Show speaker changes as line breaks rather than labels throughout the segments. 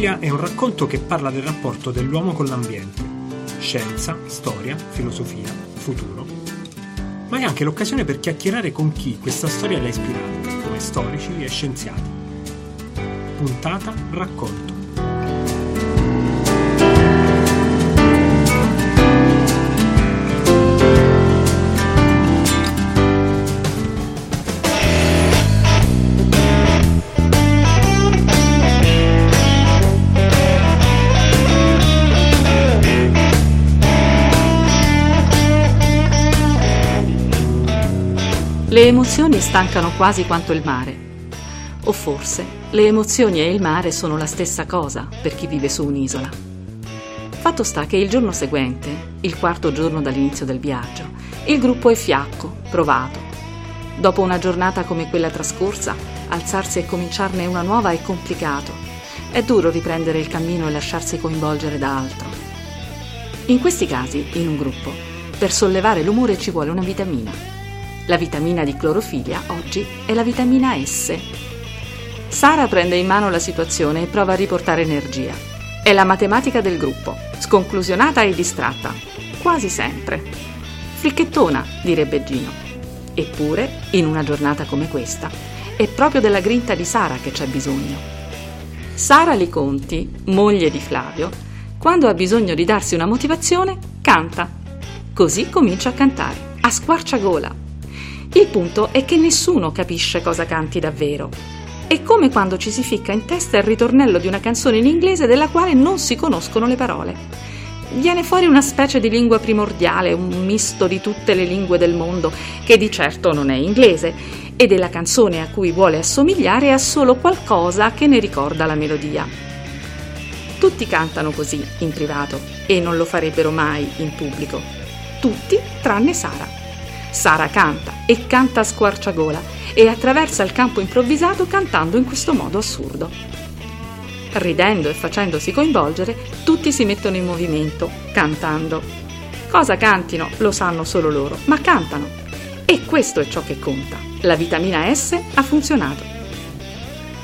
Clorofiglia è un racconto che parla del rapporto dell'uomo con l'ambiente, scienza, storia, filosofia, futuro, ma è anche l'occasione per chiacchierare con chi questa storia l'ha ispirata, come storici e scienziati. Puntata Racconto.
Le emozioni stancano quasi quanto il mare. O forse le emozioni e il mare sono la stessa cosa per chi vive su un'isola. Fatto sta che il giorno seguente, il quarto giorno dall'inizio del viaggio, il gruppo è fiacco, provato. Dopo una giornata come quella trascorsa, alzarsi e cominciarne una nuova è complicato. È duro riprendere il cammino e lasciarsi coinvolgere da altro. In questi casi, in un gruppo, per sollevare l'umore ci vuole una vitamina la vitamina di clorofiglia oggi è la vitamina S. Sara prende in mano la situazione e prova a riportare energia. È la matematica del gruppo, sconclusionata e distratta, quasi sempre. Fricchettona, direbbe Gino. Eppure, in una giornata come questa, è proprio della grinta di Sara che c'è bisogno. Sara Liconti, moglie di Flavio, quando ha bisogno di darsi una motivazione, canta. Così comincia a cantare, a squarciagola, il punto è che nessuno capisce cosa canti davvero. È come quando ci si ficca in testa il ritornello di una canzone in inglese della quale non si conoscono le parole. Viene fuori una specie di lingua primordiale, un misto di tutte le lingue del mondo, che di certo non è inglese, e della canzone a cui vuole assomigliare ha solo qualcosa che ne ricorda la melodia. Tutti cantano così in privato e non lo farebbero mai in pubblico. Tutti tranne Sara. Sara canta e canta a squarciagola e attraversa il campo improvvisato cantando in questo modo assurdo. Ridendo e facendosi coinvolgere, tutti si mettono in movimento, cantando. Cosa cantino lo sanno solo loro, ma cantano. E questo è ciò che conta. La vitamina S ha funzionato.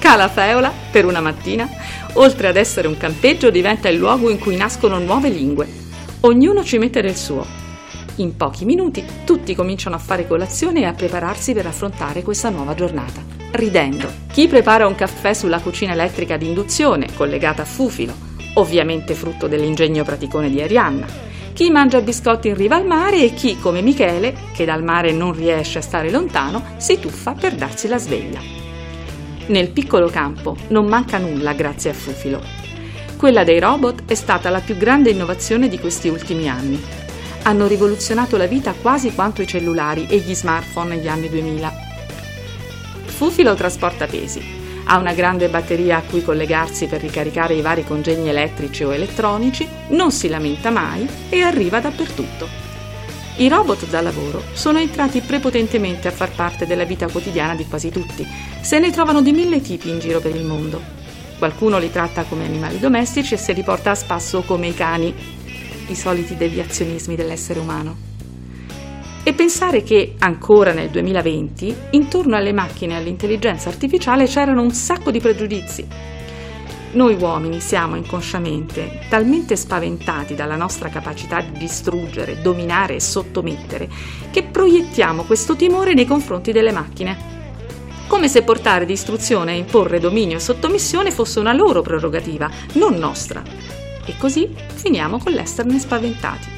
Calafeola, per una mattina, oltre ad essere un campeggio, diventa il luogo in cui nascono nuove lingue. Ognuno ci mette del suo, in pochi minuti tutti cominciano a fare colazione e a prepararsi per affrontare questa nuova giornata, ridendo. Chi prepara un caffè sulla cucina elettrica di induzione, collegata a fufilo, ovviamente frutto dell'ingegno praticone di Arianna. Chi mangia biscotti in riva al mare e chi, come Michele, che dal mare non riesce a stare lontano, si tuffa per darsi la sveglia. Nel piccolo campo non manca nulla grazie a Fufilo. Quella dei robot è stata la più grande innovazione di questi ultimi anni hanno rivoluzionato la vita quasi quanto i cellulari e gli smartphone negli anni 2000. Fufilo trasporta pesi, ha una grande batteria a cui collegarsi per ricaricare i vari congegni elettrici o elettronici, non si lamenta mai e arriva dappertutto. I robot da lavoro sono entrati prepotentemente a far parte della vita quotidiana di quasi tutti. Se ne trovano di mille tipi in giro per il mondo. Qualcuno li tratta come animali domestici e se li porta a spasso come i cani, i soliti deviazionismi dell'essere umano. E pensare che ancora nel 2020 intorno alle macchine e all'intelligenza artificiale c'erano un sacco di pregiudizi. Noi uomini siamo inconsciamente talmente spaventati dalla nostra capacità di distruggere, dominare e sottomettere che proiettiamo questo timore nei confronti delle macchine come se portare distruzione e imporre dominio e sottomissione fosse una loro prerogativa, non nostra e così finiamo con l'esserne spaventati.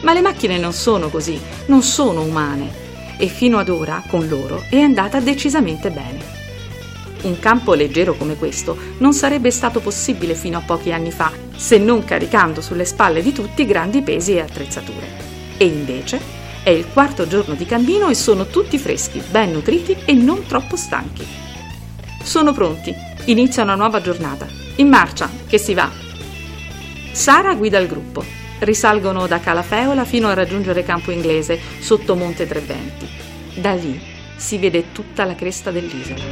Ma le macchine non sono così, non sono umane e fino ad ora con loro è andata decisamente bene. Un campo leggero come questo non sarebbe stato possibile fino a pochi anni fa, se non caricando sulle spalle di tutti grandi pesi e attrezzature. E invece è il quarto giorno di cammino e sono tutti freschi, ben nutriti e non troppo stanchi. Sono pronti, inizia una nuova giornata. In marcia, che si va! Sara guida il gruppo. Risalgono da Calafeola fino a raggiungere Campo Inglese, sotto Monte Treventi. Da lì si vede tutta la cresta dell'isola.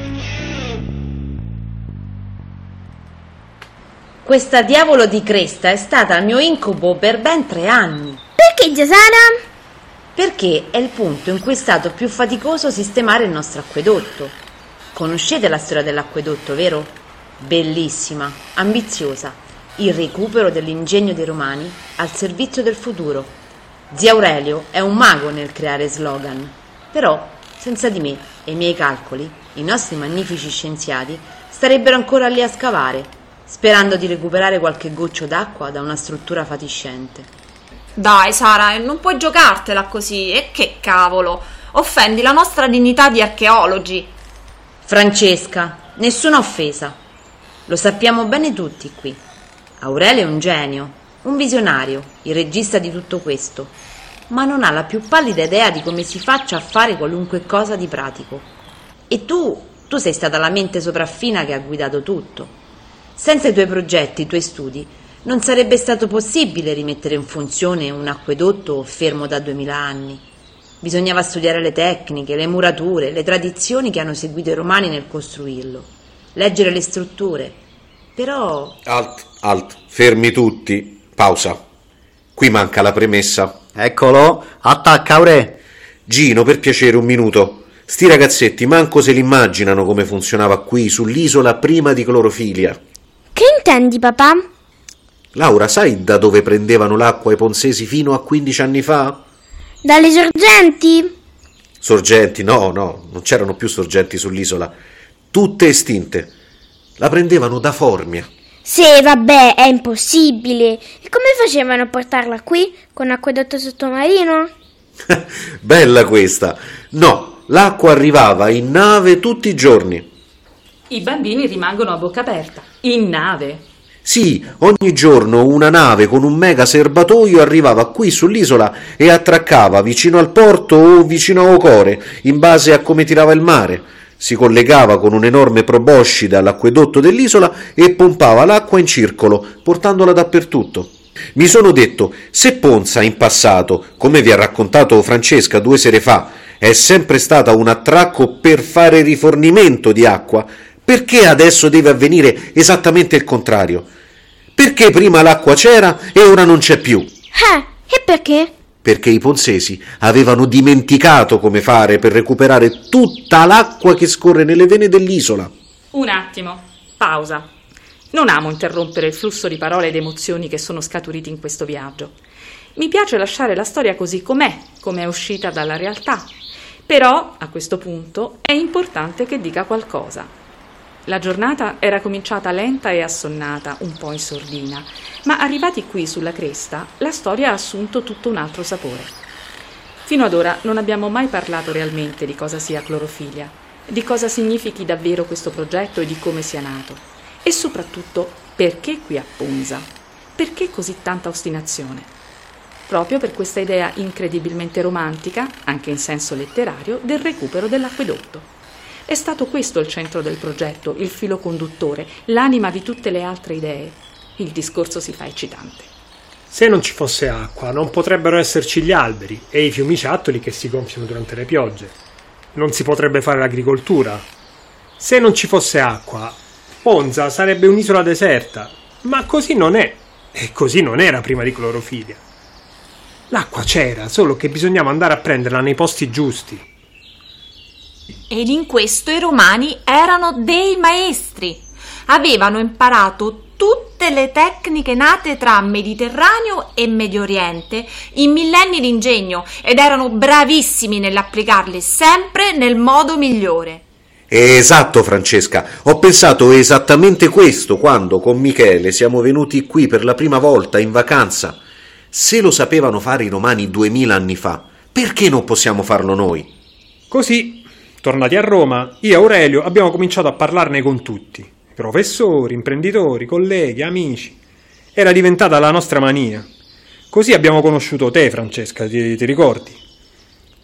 Questa diavolo di cresta è stata il mio incubo per ben tre anni.
Perché, Giasana?
Perché è il punto in cui è stato più faticoso sistemare il nostro acquedotto. Conoscete la storia dell'acquedotto, vero? bellissima, ambiziosa, il recupero dell'ingegno dei romani al servizio del futuro. Zia Aurelio è un mago nel creare slogan, però senza di me e i miei calcoli, i nostri magnifici scienziati starebbero ancora lì a scavare, sperando di recuperare qualche goccio d'acqua da una struttura fatiscente.
Dai, Sara, non puoi giocartela così. E che cavolo! Offendi la nostra dignità di archeologi.
Francesca, nessuna offesa. Lo sappiamo bene tutti qui. Aurelio è un genio, un visionario, il regista di tutto questo, ma non ha la più pallida idea di come si faccia a fare qualunque cosa di pratico. E tu, tu sei stata la mente sopraffina che ha guidato tutto. Senza i tuoi progetti, i tuoi studi, non sarebbe stato possibile rimettere in funzione un acquedotto fermo da duemila anni. Bisognava studiare le tecniche, le murature, le tradizioni che hanno seguito i romani nel costruirlo, leggere le strutture. Però.
Alt, alt, fermi tutti. Pausa. Qui manca la premessa.
Eccolo, attacca Aure.
Gino, per piacere, un minuto. Sti ragazzetti manco se l'immaginano come funzionava qui sull'isola prima di clorofilia.
Che intendi, papà?
Laura, sai da dove prendevano l'acqua i ponsesi fino a 15 anni fa?
Dalle sorgenti?
Sorgenti, no, no, non c'erano più sorgenti sull'isola. Tutte estinte. La prendevano da Formia.
Sì, vabbè, è impossibile. E come facevano a portarla qui con acquedotto sottomarino?
Bella questa. No, l'acqua arrivava in nave tutti i giorni.
I bambini rimangono a bocca aperta. In nave.
Sì, ogni giorno una nave con un mega serbatoio arrivava qui sull'isola e attraccava vicino al porto o vicino a Ocore, in base a come tirava il mare. Si collegava con un enorme proboscide all'acquedotto dell'isola e pompava l'acqua in circolo, portandola dappertutto. Mi sono detto, se Ponza in passato, come vi ha raccontato Francesca due sere fa, è sempre stata un attracco per fare rifornimento di acqua, perché adesso deve avvenire esattamente il contrario? Perché prima l'acqua c'era e ora non c'è più?
Eh, e perché?
Perché i ponsesi avevano dimenticato come fare per recuperare tutta l'acqua che scorre nelle vene dell'isola.
Un attimo, pausa. Non amo interrompere il flusso di parole ed emozioni che sono scaturiti in questo viaggio. Mi piace lasciare la storia così com'è, come è uscita dalla realtà. Però, a questo punto, è importante che dica qualcosa. La giornata era cominciata lenta e assonnata, un po' in sordina, ma arrivati qui sulla cresta, la storia ha assunto tutto un altro sapore. Fino ad ora non abbiamo mai parlato realmente di cosa sia clorofilia, di cosa significhi davvero questo progetto e di come sia nato, e soprattutto perché qui a Ponza, perché così tanta ostinazione. Proprio per questa idea incredibilmente romantica, anche in senso letterario, del recupero dell'acquedotto. È stato questo il centro del progetto, il filo conduttore, l'anima di tutte le altre idee. Il discorso si fa eccitante.
Se non ci fosse acqua, non potrebbero esserci gli alberi e i fiumiciattoli che si gonfiano durante le piogge. Non si potrebbe fare l'agricoltura. Se non ci fosse acqua, Ponza sarebbe un'isola deserta. Ma così non è. E così non era prima di clorofilia. L'acqua c'era, solo che bisognava andare a prenderla nei posti giusti.
Ed in questo i romani erano dei maestri. Avevano imparato tutte le tecniche nate tra Mediterraneo e Medio Oriente in millenni d'ingegno ed erano bravissimi nell'applicarle sempre nel modo migliore.
Esatto, Francesca. Ho pensato esattamente questo quando con Michele siamo venuti qui per la prima volta in vacanza. Se lo sapevano fare i romani duemila anni fa, perché non possiamo farlo noi?
Così Tornati a Roma, io e Aurelio abbiamo cominciato a parlarne con tutti, professori, imprenditori, colleghi, amici. Era diventata la nostra mania. Così abbiamo conosciuto te, Francesca, ti, ti ricordi?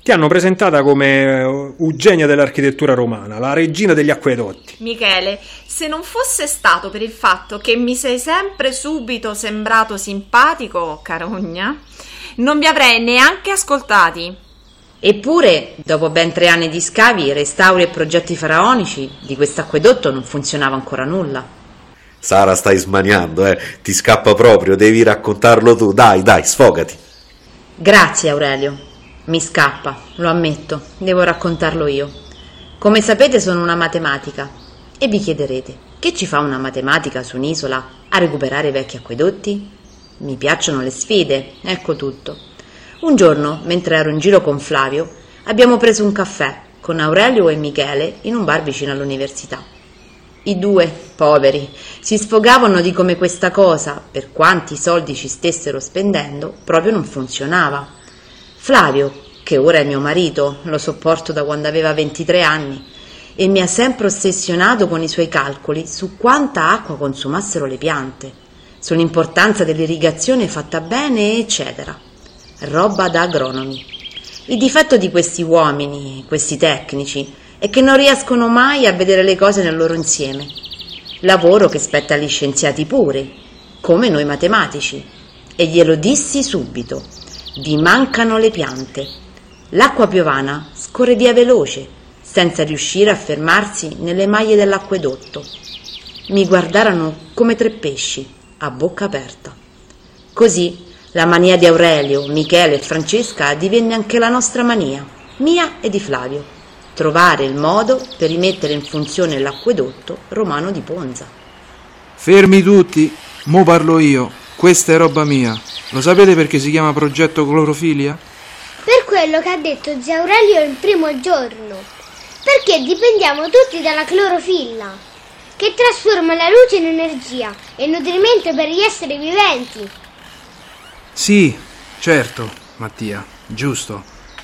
Ti hanno presentata come Eugenia dell'architettura romana, la regina degli acquedotti.
Michele, se non fosse stato per il fatto che mi sei sempre subito sembrato simpatico, carogna, non vi avrei neanche ascoltati.
Eppure, dopo ben tre anni di scavi, restauri e progetti faraonici, di quest'acquedotto non funzionava ancora nulla.
Sara, stai smaniando, eh? Ti scappa proprio, devi raccontarlo tu. Dai, dai, sfogati.
Grazie, Aurelio. Mi scappa, lo ammetto, devo raccontarlo io. Come sapete sono una matematica e vi chiederete, che ci fa una matematica su un'isola a recuperare i vecchi acquedotti? Mi piacciono le sfide, ecco tutto. Un giorno, mentre ero in giro con Flavio, abbiamo preso un caffè con Aurelio e Michele in un bar vicino all'università. I due, poveri, si sfogavano di come questa cosa, per quanti soldi ci stessero spendendo, proprio non funzionava. Flavio, che ora è mio marito, lo sopporto da quando aveva 23 anni, e mi ha sempre ossessionato con i suoi calcoli su quanta acqua consumassero le piante, sull'importanza dell'irrigazione fatta bene, eccetera. Roba da agronomi. Il difetto di questi uomini, questi tecnici, è che non riescono mai a vedere le cose nel loro insieme. Lavoro che spetta agli scienziati pure, come noi matematici. E glielo dissi subito. Vi mancano le piante. L'acqua piovana scorre via veloce, senza riuscire a fermarsi nelle maglie dell'acquedotto. Mi guardarono come tre pesci, a bocca aperta. Così la mania di Aurelio, Michele e Francesca divenne anche la nostra mania, mia e di Flavio. Trovare il modo per rimettere in funzione l'acquedotto romano di Ponza.
Fermi tutti, mo parlo io. Questa è roba mia. Lo sapete perché si chiama progetto clorofilia?
Per quello che ha detto zio Aurelio il primo giorno. Perché dipendiamo tutti dalla clorofilla, che trasforma la luce in energia e nutrimento per gli esseri viventi.
Sì, certo, Mattia, giusto.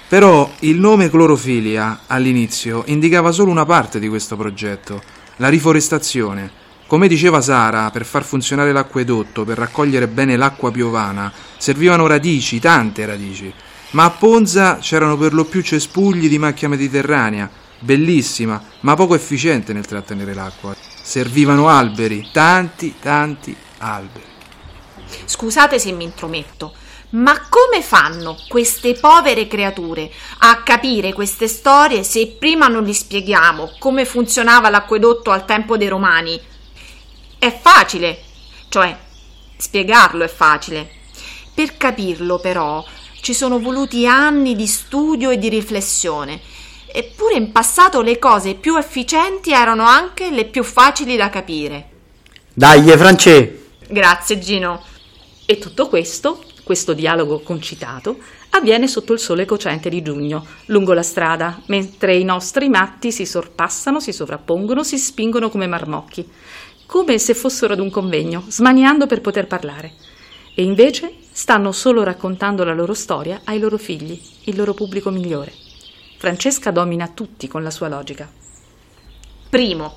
Però il nome clorofilia all'inizio indicava solo una parte di questo progetto, la riforestazione. Come diceva Sara, per far funzionare l'acquedotto, per raccogliere bene l'acqua piovana, servivano radici, tante radici. Ma a Ponza c'erano per lo più cespugli di macchia mediterranea, bellissima, ma poco efficiente nel trattenere l'acqua. Servivano alberi, tanti, tanti alberi.
Scusate se mi intrometto, ma come fanno queste povere creature a capire queste storie se prima non gli spieghiamo come funzionava l'acquedotto al tempo dei romani? È facile, cioè spiegarlo è facile. Per capirlo però ci sono voluti anni di studio e di riflessione. Eppure in passato le cose più efficienti erano anche le più facili da capire.
Dai, France!
Grazie Gino.
E tutto questo, questo dialogo concitato, avviene sotto il sole cocente di giugno, lungo la strada, mentre i nostri matti si sorpassano, si sovrappongono, si spingono come marmocchi, come se fossero ad un convegno, smaniando per poter parlare. E invece stanno solo raccontando la loro storia ai loro figli, il loro pubblico migliore. Francesca domina tutti con la sua logica.
Primo,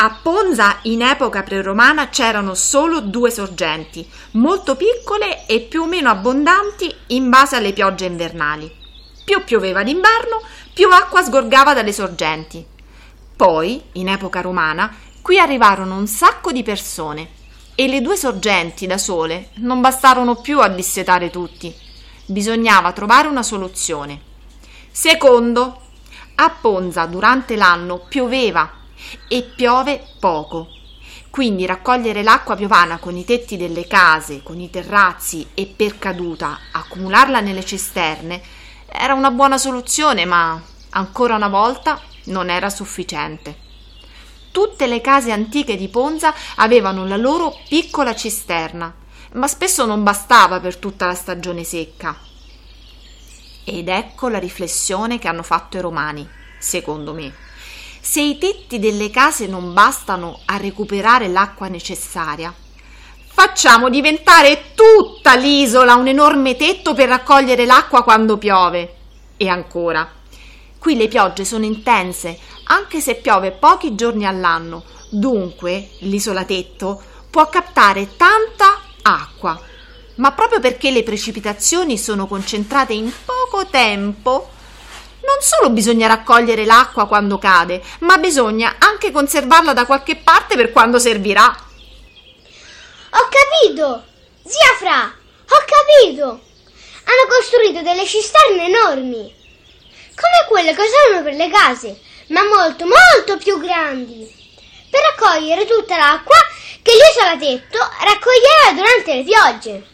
a Ponza in epoca preromana c'erano solo due sorgenti, molto piccole e più o meno abbondanti in base alle piogge invernali. Più pioveva d'inverno, più acqua sgorgava dalle sorgenti. Poi, in epoca romana, qui arrivarono un sacco di persone e le due sorgenti da sole non bastarono più a dissetare tutti. Bisognava trovare una soluzione. Secondo, a Ponza durante l'anno pioveva e piove poco. Quindi raccogliere l'acqua piovana con i tetti delle case, con i terrazzi e per caduta accumularla nelle cisterne era una buona soluzione, ma ancora una volta non era sufficiente. Tutte le case antiche di Ponza avevano la loro piccola cisterna, ma spesso non bastava per tutta la stagione secca. Ed ecco la riflessione che hanno fatto i romani, secondo me. Se i tetti delle case non bastano a recuperare l'acqua necessaria, facciamo diventare tutta l'isola un enorme tetto per raccogliere l'acqua quando piove. E ancora, qui le piogge sono intense, anche se piove pochi giorni all'anno, dunque l'isola tetto può captare tanta acqua. Ma proprio perché le precipitazioni sono concentrate in poco tempo, non solo bisogna raccogliere l'acqua quando cade, ma bisogna anche conservarla da qualche parte per quando servirà.
Ho capito! Zia Fra, ho capito! Hanno costruito delle cisterne enormi, come quelle che usano per le case, ma molto, molto più grandi, per raccogliere tutta l'acqua che l'isola tetto raccoglierà durante le piogge.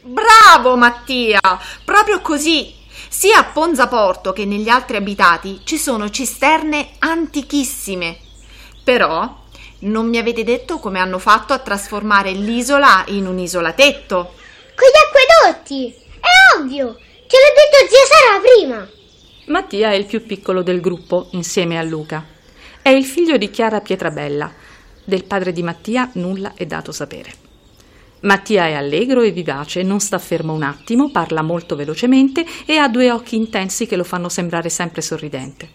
Bravo Mattia, proprio così. Sia a Ponza Porto che negli altri abitati ci sono cisterne antichissime. Però Non mi avete detto come hanno fatto a trasformare l'isola in un'isola tetto.
Con gli acquedotti! È ovvio! Ce l'ha detto zia Sara prima!
Mattia è il più piccolo del gruppo, insieme a Luca. È il figlio di Chiara Pietrabella. Del padre di Mattia nulla è dato sapere. Mattia è allegro e vivace, non sta fermo un attimo, parla molto velocemente e ha due occhi intensi che lo fanno sembrare sempre sorridente.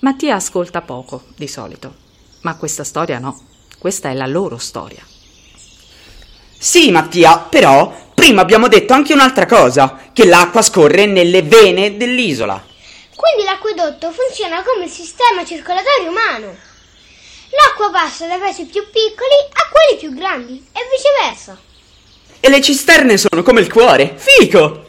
Mattia ascolta poco, di solito, ma questa storia no, questa è la loro storia.
Sì, Mattia, però prima abbiamo detto anche un'altra cosa, che l'acqua scorre nelle vene dell'isola.
Quindi l'acquedotto funziona come il sistema circolatorio umano. L'acqua passa dai pesi più piccoli a quelli più grandi e viceversa.
E le cisterne sono come il cuore. Fico!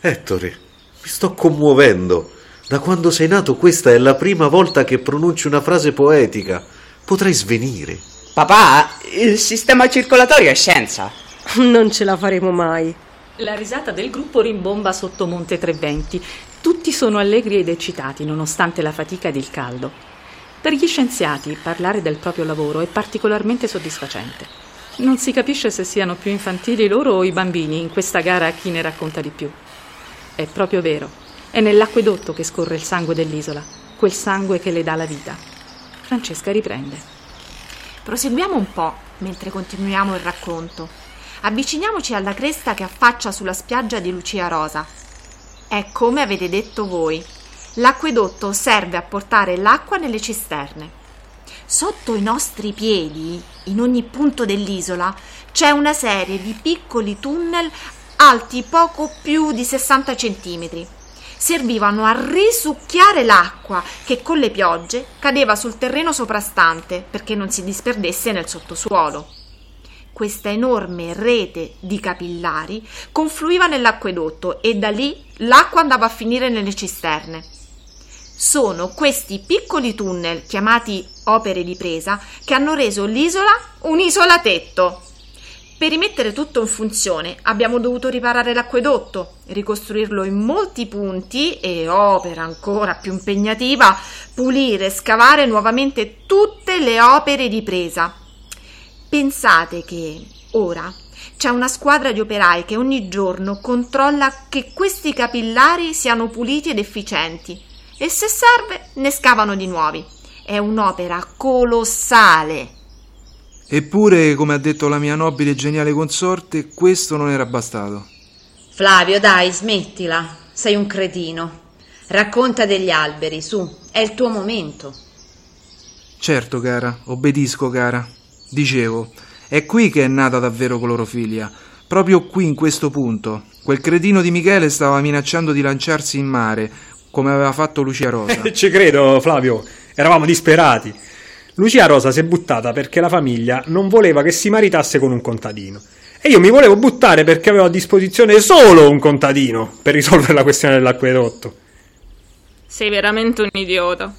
Ettore, mi sto commuovendo. Da quando sei nato questa è la prima volta che pronunci una frase poetica. Potrai svenire.
Papà, il sistema circolatorio è scienza.
Non ce la faremo mai.
La risata del gruppo rimbomba sotto Monte Treventi. Tutti sono allegri ed eccitati, nonostante la fatica ed il caldo. Per gli scienziati parlare del proprio lavoro è particolarmente soddisfacente. Non si capisce se siano più infantili loro o i bambini in questa gara a chi ne racconta di più. È proprio vero, è nell'acquedotto che scorre il sangue dell'isola, quel sangue che le dà la vita. Francesca riprende.
Proseguiamo un po' mentre continuiamo il racconto. Avviciniamoci alla cresta che affaccia sulla spiaggia di Lucia Rosa. È come avete detto voi. L'acquedotto serve a portare l'acqua nelle cisterne. Sotto i nostri piedi, in ogni punto dell'isola, c'è una serie di piccoli tunnel alti poco più di 60 centimetri. Servivano a risucchiare l'acqua che con le piogge cadeva sul terreno soprastante perché non si disperdesse nel sottosuolo. Questa enorme rete di capillari confluiva nell'acquedotto e da lì l'acqua andava a finire nelle cisterne. Sono questi piccoli tunnel, chiamati opere di presa, che hanno reso l'isola un'isola tetto. Per rimettere tutto in funzione abbiamo dovuto riparare l'acquedotto, ricostruirlo in molti punti e, opera ancora più impegnativa, pulire e scavare nuovamente tutte le opere di presa. Pensate che ora c'è una squadra di operai che ogni giorno controlla che questi capillari siano puliti ed efficienti e se serve ne scavano di nuovi. È un'opera colossale.
Eppure, come ha detto la mia nobile e geniale consorte, questo non era bastato.
Flavio, dai, smettila. Sei un cretino. Racconta degli alberi, su, è il tuo momento.
Certo, cara, obbedisco, cara. Dicevo, è qui che è nata davvero clorofilia. Proprio qui, in questo punto. Quel cretino di Michele stava minacciando di lanciarsi in mare, come aveva fatto Lucia Rosa.
Ci credo, Flavio. Eravamo disperati. Lucia Rosa si è buttata perché la famiglia non voleva che si maritasse con un contadino. E io mi volevo buttare perché avevo a disposizione solo un contadino per risolvere la questione dell'acquedotto.
Sei veramente un idiota.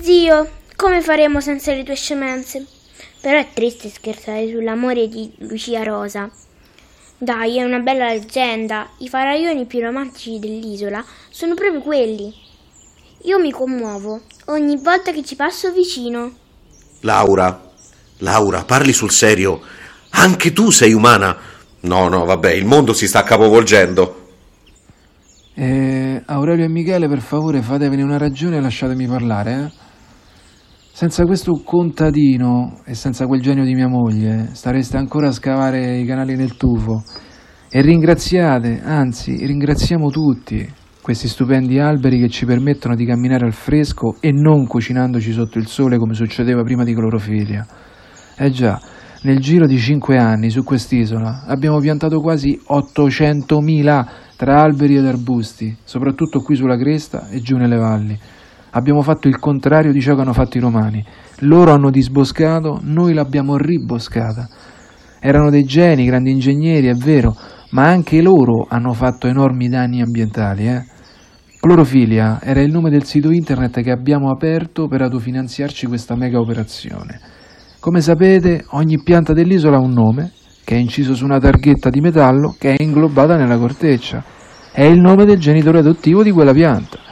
Zio, come faremo senza le tue scemenze? Però è triste scherzare sull'amore di Lucia Rosa. Dai, è una bella leggenda. I faraioni più romantici dell'isola sono proprio quelli. Io mi commuovo ogni volta che ci passo vicino.
Laura, Laura, parli sul serio. Anche tu sei umana. No, no, vabbè, il mondo si sta capovolgendo.
Eh, Aurelio e Michele, per favore, fatevene una ragione e lasciatemi parlare, eh? Senza questo contadino e senza quel genio di mia moglie, stareste ancora a scavare i canali nel tufo. E ringraziate, anzi, ringraziamo tutti questi stupendi alberi che ci permettono di camminare al fresco e non cucinandoci sotto il sole come succedeva prima di clorofilia. Eh già, nel giro di cinque anni su quest'isola abbiamo piantato quasi 800.000 tra alberi ed arbusti, soprattutto qui sulla cresta e giù nelle valli. Abbiamo fatto il contrario di ciò che hanno fatto i romani. Loro hanno disboscato, noi l'abbiamo riboscata. Erano dei geni, grandi ingegneri, è vero, ma anche loro hanno fatto enormi danni ambientali. Eh? Clorofilia era il nome del sito internet che abbiamo aperto per autofinanziarci questa mega operazione. Come sapete, ogni pianta dell'isola ha un nome, che è inciso su una targhetta di metallo che è inglobata nella corteccia. È il nome del genitore adottivo di quella pianta.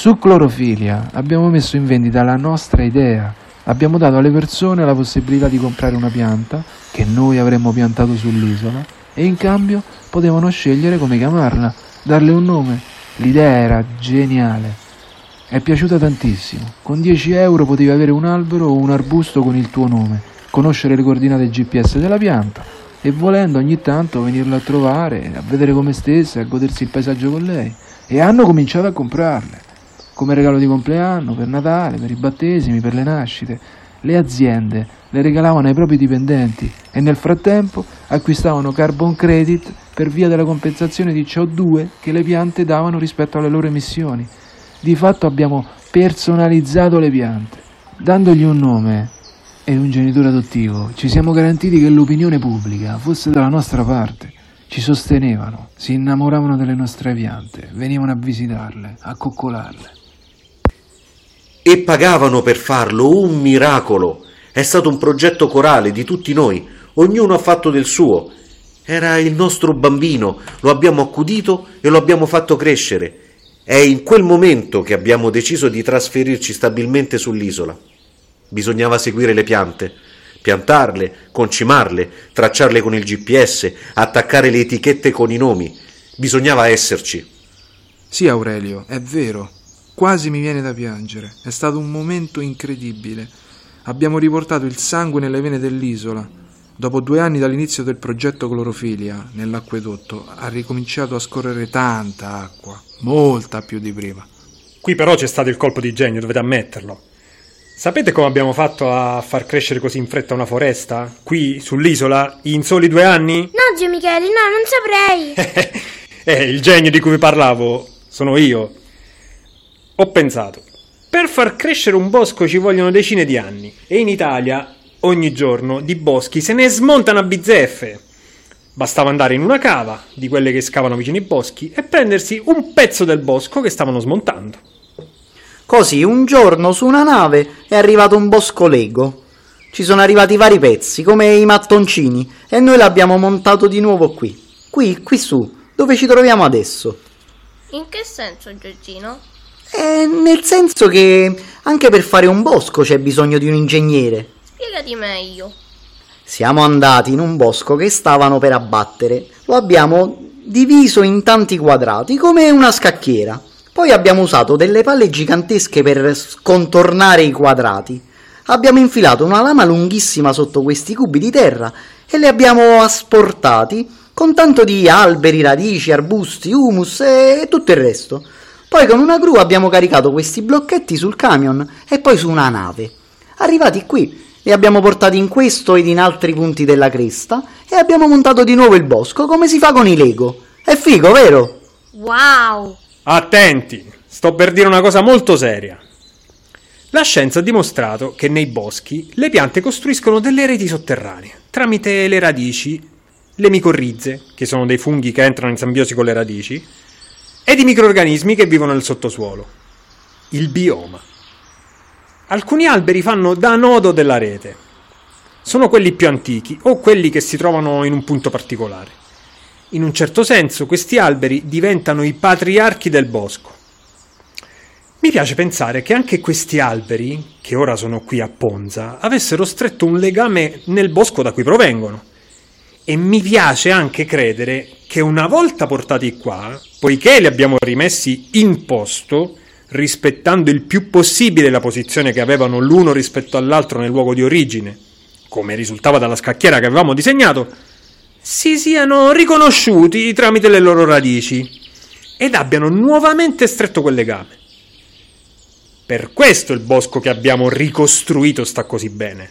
Su Clorofilia abbiamo messo in vendita la nostra idea, abbiamo dato alle persone la possibilità di comprare una pianta che noi avremmo piantato sull'isola e in cambio potevano scegliere come chiamarla, darle un nome. L'idea era geniale. È piaciuta tantissimo. Con 10 euro potevi avere un albero o un arbusto con il tuo nome, conoscere le coordinate GPS della pianta e volendo ogni tanto venirla a trovare, a vedere come stesse, a godersi il paesaggio con lei. E hanno cominciato a comprarle, come regalo di compleanno, per Natale, per i battesimi, per le nascite. Le aziende le regalavano ai propri dipendenti e nel frattempo acquistavano carbon credit per via della compensazione di CO2 che le piante davano rispetto alle loro emissioni. Di fatto abbiamo personalizzato le piante, dandogli un nome e un genitore adottivo. Ci siamo garantiti che l'opinione pubblica fosse dalla nostra parte. Ci sostenevano, si innamoravano delle nostre piante, venivano a visitarle, a coccolarle.
E pagavano per farlo, un miracolo. È stato un progetto corale di tutti noi, ognuno ha fatto del suo. Era il nostro bambino, lo abbiamo accudito e lo abbiamo fatto crescere. È in quel momento che abbiamo deciso di trasferirci stabilmente sull'isola. Bisognava seguire le piante, piantarle, concimarle, tracciarle con il GPS, attaccare le etichette con i nomi. Bisognava esserci.
Sì, Aurelio, è vero. Quasi mi viene da piangere. È stato un momento incredibile. Abbiamo riportato il sangue nelle vene dell'isola. Dopo due anni dall'inizio del progetto Clorofilia, nell'acquedotto, ha ricominciato a scorrere tanta acqua, molta più di prima.
Qui però c'è stato il colpo di genio, dovete ammetterlo. Sapete come abbiamo fatto a far crescere così in fretta una foresta? Qui, sull'isola, in soli due anni?
No, zio Michele, no, non saprei.
eh, il genio di cui vi parlavo sono io. Ho pensato, per far crescere un bosco ci vogliono decine di anni e in Italia ogni giorno di boschi se ne smontano a bizzeffe. Bastava andare in una cava, di quelle che scavano vicino ai boschi, e prendersi un pezzo del bosco che stavano smontando.
Così un giorno su una nave è arrivato un bosco Lego. Ci sono arrivati vari pezzi, come i mattoncini, e noi l'abbiamo montato di nuovo qui. Qui, qui su, dove ci troviamo adesso.
In che senso, Giorgino?
Eh, nel senso che anche per fare un bosco c'è bisogno di un ingegnere.
Spiegati meglio.
Siamo andati in un bosco che stavano per abbattere. Lo abbiamo diviso in tanti quadrati, come una scacchiera. Poi abbiamo usato delle palle gigantesche per scontornare i quadrati. Abbiamo infilato una lama lunghissima sotto questi cubi di terra e li abbiamo asportati con tanto di alberi, radici, arbusti, humus e tutto il resto. Poi con una gru abbiamo caricato questi blocchetti sul camion e poi su una nave. Arrivati qui, li abbiamo portati in questo ed in altri punti della cresta e abbiamo montato di nuovo il bosco come si fa con i Lego. È figo, vero?
Wow!
Attenti, sto per dire una cosa molto seria. La scienza ha dimostrato che nei boschi le piante costruiscono delle reti sotterranee tramite le radici, le micorrize, che sono dei funghi che entrano in simbiosi con le radici, ed i microrganismi che vivono nel sottosuolo. Il bioma. Alcuni alberi fanno da nodo della rete. Sono quelli più antichi o quelli che si trovano in un punto particolare. In un certo senso questi alberi diventano i patriarchi del bosco. Mi piace pensare che anche questi alberi, che ora sono qui a Ponza, avessero stretto un legame nel bosco da cui provengono. E mi piace anche credere che una volta portati qua, poiché li abbiamo rimessi in posto, rispettando il più possibile la posizione che avevano l'uno rispetto all'altro nel luogo di origine, come risultava dalla scacchiera che avevamo disegnato, si siano riconosciuti tramite le loro radici ed abbiano nuovamente stretto quel legame. Per questo il bosco che abbiamo ricostruito sta così bene.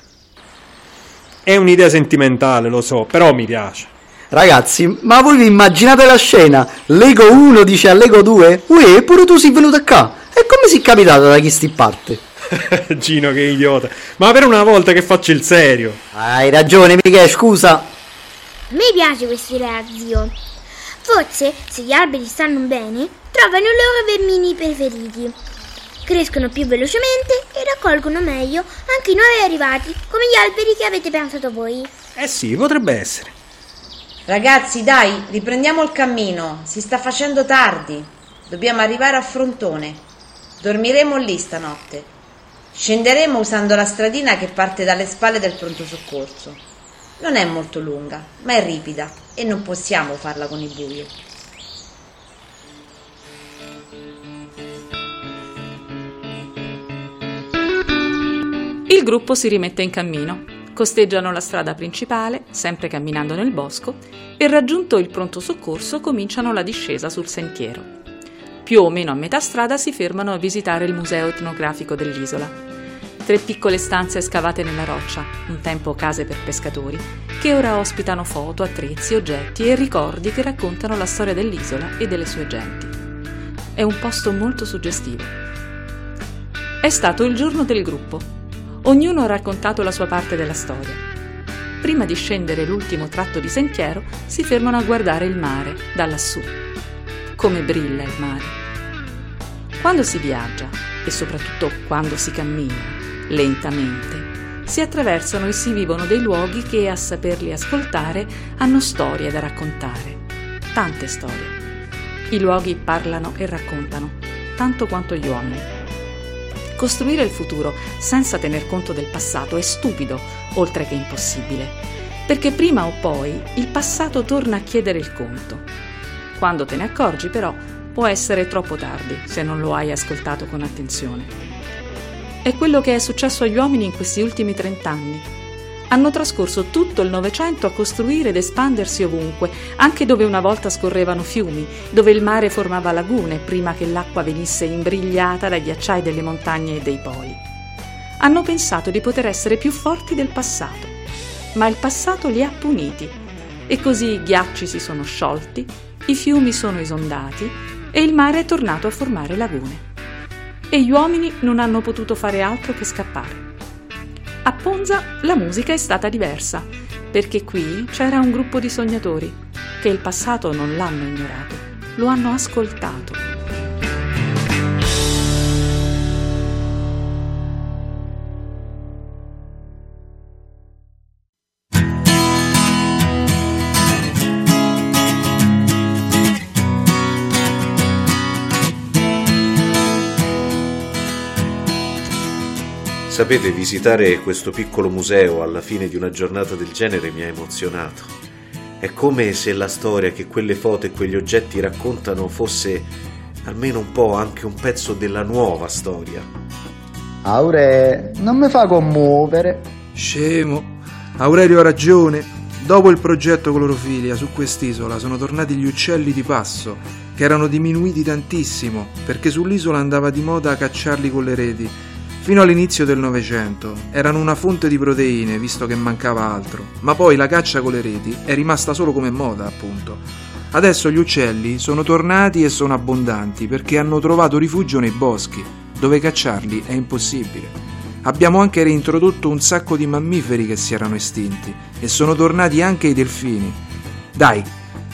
È un'idea sentimentale, lo so, però mi piace.
Ragazzi, ma voi vi immaginate la scena? Lego 1 dice a Lego 2? Uè, pure tu sei venuto qua. E come si è capitato da chi sti parte?
Gino, che idiota. Ma per una volta che faccio il serio.
Hai ragione, Michele, scusa.
A me piace questa idea, zio. Forse, se gli alberi stanno bene, trovano i loro vermini preferiti. Crescono più velocemente e raccolgono meglio anche i nuovi arrivati, come gli alberi che avete pensato voi.
Eh sì, potrebbe essere.
Ragazzi, dai, riprendiamo il cammino. Si sta facendo tardi. Dobbiamo arrivare a Frontone. Dormiremo lì stanotte. Scenderemo usando la stradina che parte dalle spalle del pronto soccorso. Non è molto lunga, ma è ripida e non possiamo farla con il buio.
Il gruppo si rimette in cammino. Costeggiano la strada principale, sempre camminando nel bosco, e raggiunto il pronto soccorso cominciano la discesa sul sentiero. Più o meno a metà strada si fermano a visitare il museo etnografico dell'isola. Tre piccole stanze scavate nella roccia, un tempo case per pescatori, che ora ospitano foto, attrezzi, oggetti e ricordi che raccontano la storia dell'isola e delle sue genti. È un posto molto suggestivo. È stato il giorno del gruppo. Ognuno ha raccontato la sua parte della storia. Prima di scendere l'ultimo tratto di sentiero, si fermano a guardare il mare da lassù. Come brilla il mare. Quando si viaggia, e soprattutto quando si cammina, lentamente, si attraversano e si vivono dei luoghi che, a saperli ascoltare, hanno storie da raccontare. Tante storie. I luoghi parlano e raccontano, tanto quanto gli uomini. Costruire il futuro senza tener conto del passato è stupido, oltre che impossibile, perché prima o poi il passato torna a chiedere il conto. Quando te ne accorgi però può essere troppo tardi se non lo hai ascoltato con attenzione. È quello che è successo agli uomini in questi ultimi trent'anni. Hanno trascorso tutto il Novecento a costruire ed espandersi ovunque, anche dove una volta scorrevano fiumi, dove il mare formava lagune prima che l'acqua venisse imbrigliata dai ghiacciai delle montagne e dei poli. Hanno pensato di poter essere più forti del passato, ma il passato li ha puniti e così i ghiacci si sono sciolti, i fiumi sono esondati e il mare è tornato a formare lagune. E gli uomini non hanno potuto fare altro che scappare. A Ponza la musica è stata diversa, perché qui c'era un gruppo di sognatori che il passato non l'hanno ignorato, lo hanno ascoltato.
Sapete, visitare questo piccolo museo alla fine di una giornata del genere mi ha emozionato. È come se la storia che quelle foto e quegli oggetti raccontano fosse almeno un po' anche un pezzo della nuova storia.
Aure, non mi fa commuovere.
Scemo. Aurelio ha ragione. Dopo il progetto clorofilia su quest'isola sono tornati gli uccelli di passo, che erano diminuiti tantissimo, perché sull'isola andava di moda a cacciarli con le reti Fino all'inizio del Novecento erano una fonte di proteine, visto che mancava altro, ma poi la caccia con le reti è rimasta solo come moda, appunto. Adesso gli uccelli sono tornati e sono abbondanti perché hanno trovato rifugio nei boschi, dove cacciarli è impossibile. Abbiamo anche reintrodotto un sacco di mammiferi che si erano estinti e sono tornati anche i delfini. Dai,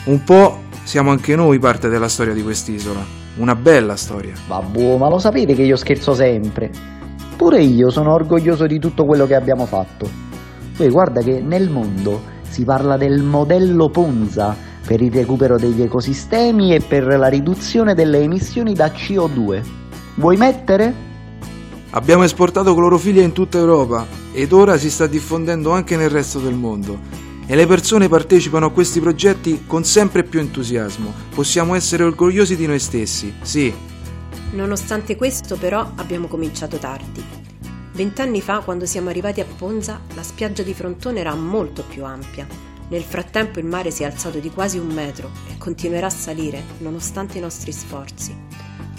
un po' siamo anche noi parte della storia di quest'isola. Una bella storia.
Vabbè, ma lo sapete che io scherzo sempre. Pure io sono orgoglioso di tutto quello che abbiamo fatto. Poi guarda che nel mondo si parla del modello Ponza per il recupero degli ecosistemi e per la riduzione delle emissioni da CO2. Vuoi mettere?
Abbiamo esportato clorofilia in tutta Europa ed ora si sta diffondendo anche nel resto del mondo. E le persone partecipano a questi progetti con sempre più entusiasmo. Possiamo essere orgogliosi di noi stessi, sì,
Nonostante questo, però, abbiamo cominciato tardi. Vent'anni fa, quando siamo arrivati a Ponza, la spiaggia di Frontone era molto più ampia. Nel frattempo il mare si è alzato di quasi un metro e continuerà a salire, nonostante i nostri sforzi.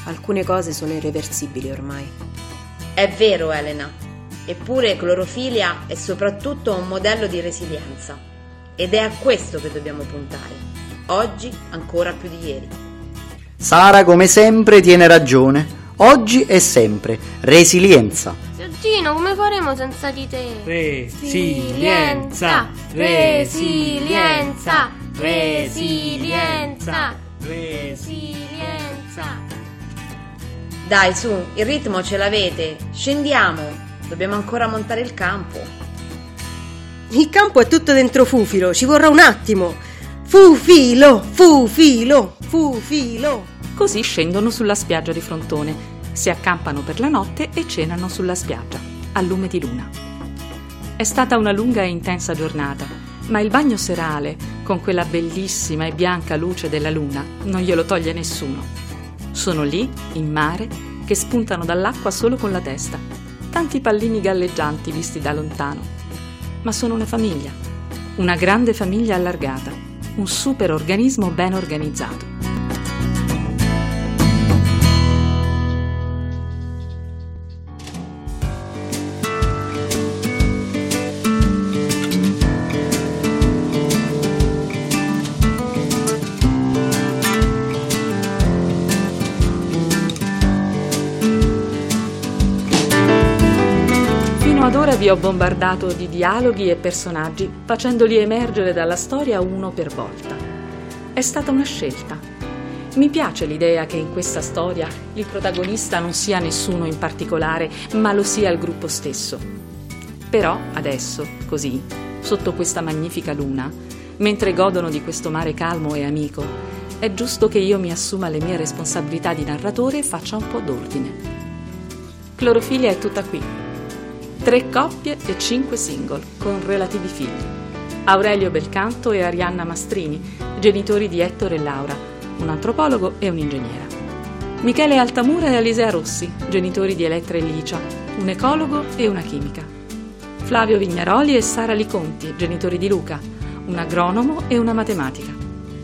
Alcune cose sono irreversibili ormai.
È vero, Elena. Eppure clorofilia è soprattutto un modello di resilienza. Ed è a questo che dobbiamo puntare. Oggi ancora più di ieri.
Sara, come sempre, tiene ragione. Oggi e sempre. Resilienza.
Sergino, come faremo senza di te?
Resilienza, resilienza, resilienza, resilienza.
Dai, su, il ritmo ce l'avete. Scendiamo. Dobbiamo ancora montare il campo.
Il campo è tutto dentro Fufilo, ci vorrà un attimo. Fufilo, Fufilo, Fufilo.
Così scendono sulla spiaggia di Frontone. si accampano per la notte e cenano sulla spiaggia, a lume di luna. È stata una lunga e intensa giornata, ma il bagno serale, con quella bellissima e bianca luce della luna, non glielo toglie nessuno. Sono lì, in mare, che spuntano dall'acqua solo con la testa, tanti pallini galleggianti visti da lontano. Ma sono una famiglia, una grande famiglia allargata, un super organismo ben organizzato. Vi ho bombardato di dialoghi e personaggi, facendoli emergere dalla storia uno per volta. È stata una scelta. Mi piace l'idea che in questa storia il protagonista non sia nessuno in particolare, ma lo sia il gruppo stesso. Però adesso, così, sotto questa magnifica luna, mentre godono di questo mare calmo e amico, è giusto che io mi assuma le mie responsabilità di narratore e faccia un po' d'ordine. Clorofilia è tutta qui, Tre coppie e cinque single, con relativi figli. Aurelio Belcanto e Arianna Mastrini, genitori di Ettore e Laura, un antropologo e un'ingegnera. Michele Altamura e Alisea Rossi, genitori di Elettra e Licia, un ecologo e una chimica. Flavio Vignaroli e Sara Liconti, genitori di Luca, un agronomo e una matematica.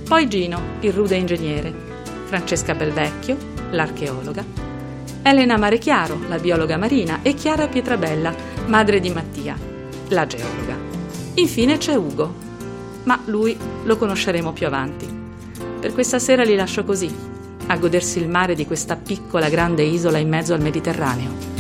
Poi Gino, il rude ingegnere. Francesca Belvecchio, l'archeologa. Elena Marechiaro, la biologa marina, e Chiara Pietrabella, madre di Mattia, la geologa. Infine c'è Ugo, ma lui lo conosceremo più avanti. Per questa sera li lascio così, a godersi il mare di questa piccola grande isola in mezzo al Mediterraneo.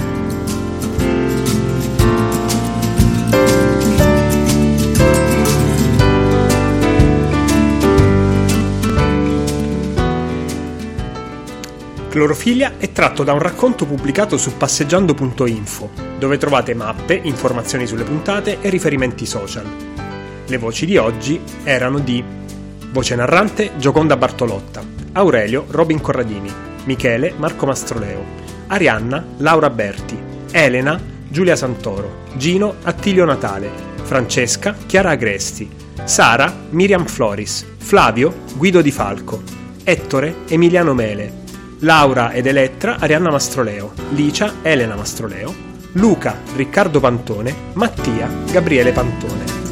Clorofilia è tratto da un racconto pubblicato su passeggiando.info, dove trovate mappe, informazioni sulle puntate e riferimenti social. Le voci di oggi erano di Voce narrante Gioconda Bartolotta, Aurelio Robin Corradini, Michele Marco Mastroleo, Arianna Laura Berti, Elena Giulia Santoro, Gino Attilio Natale, Francesca Chiara Agresti, Sara Miriam Floris, Flavio Guido Di Falco, Ettore Emiliano Mele, Laura ed Elettra Arianna Mastroleo, Licia Elena Mastroleo, Luca Riccardo Pantone, Mattia Gabriele Pantone.